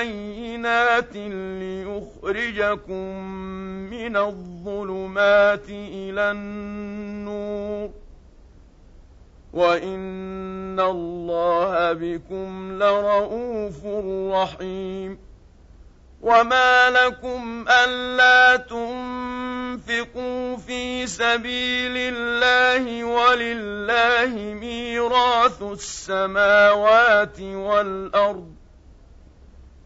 بينات ليخرجكم من الظلمات إلى النور وان الله بكم لرءوف رحيم وما لكم الا تنفقوا في سبيل الله ولله ميراث السماوات والارض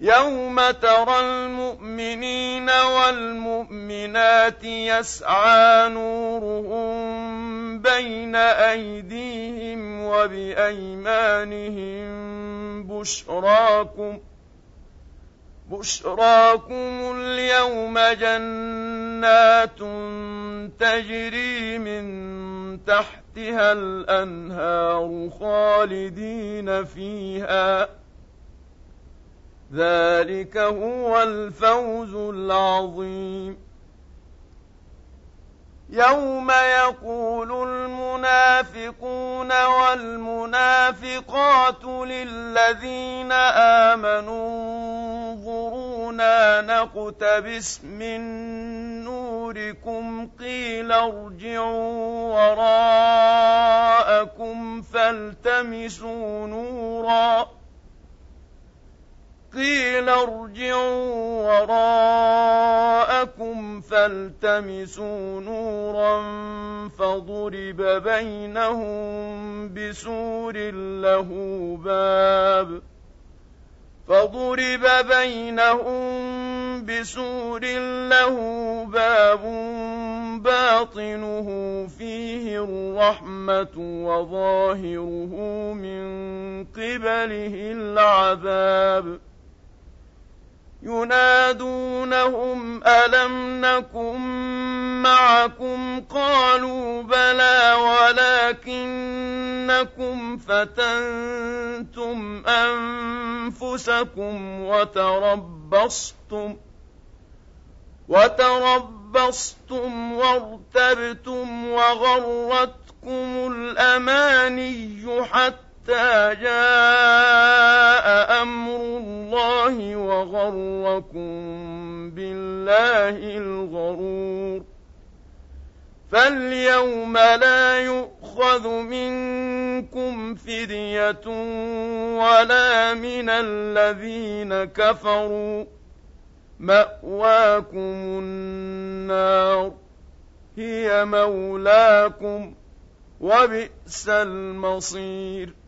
يوم ترى المؤمنين والمؤمنات يسعى نورهم بين ايديهم وبايمانهم بشراكم بشراكم اليوم جنات تجري من تحتها الانهار خالدين فيها ذلك هو الفوز العظيم. يوم يقول المنافقون والمنافقات للذين آمنوا انظرونا نقتبس من نوركم قيل ارجعوا وراءكم فالتمسوا نورا. قيل ارجعوا وراءكم فالتمسوا نورا فضرب بينهم بسور له باب فضرب بينهم بسور له باب باطنه فيه الرحمة وظاهره من قبله العذاب ينادونهم ألم نكن معكم؟ قالوا بلى ولكنكم فتنتم أنفسكم وتربصتم وتربصتم وارتبتم وغرتكم الأماني حتى حتى جاء أمر الله وغركم بالله الغرور. فاليوم لا يؤخذ منكم فدية ولا من الذين كفروا. مأواكم النار هي مولاكم وبئس المصير.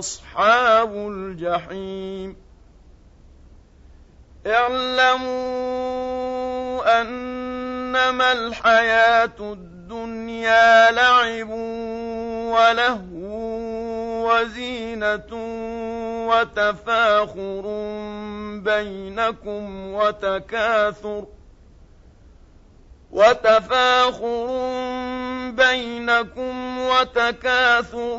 أصحاب الجحيم. اعلموا أنما الحياة الدنيا لعب ولهو وزينة وتفاخر بينكم وتكاثر وتفاخر بينكم وتكاثر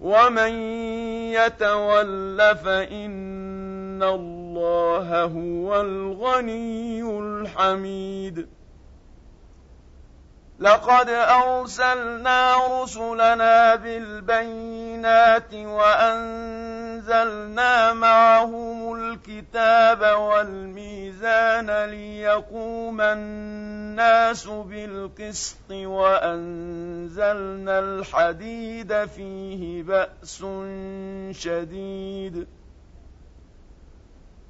ومن يتول فان الله هو الغني الحميد لقد ارسلنا رسلنا بالبينات وانزلنا معهم الكتاب والميزان ليقوم الناس بالقسط وأنزلنا الحديد فيه بأس شديد.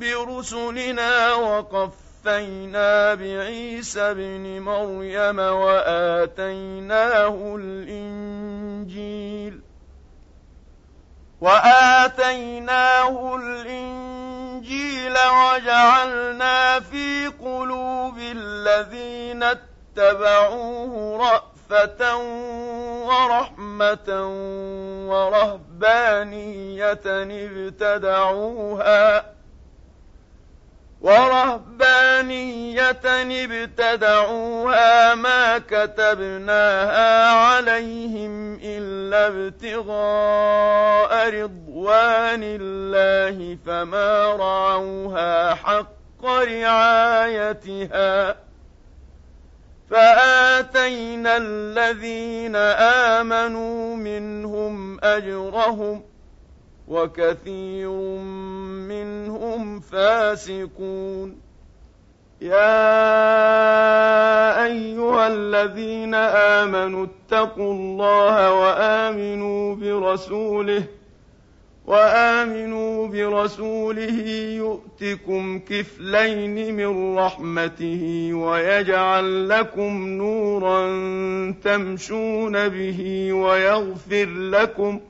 برسلنا وقفينا بعيسى ابن مريم وآتيناه الإنجيل وآتيناه الإنجيل وجعلنا في قلوب الذين اتبعوه رأفة ورحمة ورهبانية ابتدعوها ورهبانية ابتدعوها ما كتبناها عليهم إلا ابتغاء رضوان الله فما رعوها حق رعايتها فآتينا الذين آمنوا منهم أجرهم وكثير منهم فاسقون. يا أيها الذين آمنوا اتقوا الله وآمنوا برسوله وآمنوا برسوله يؤتكم كفلين من رحمته ويجعل لكم نورا تمشون به ويغفر لكم ۖ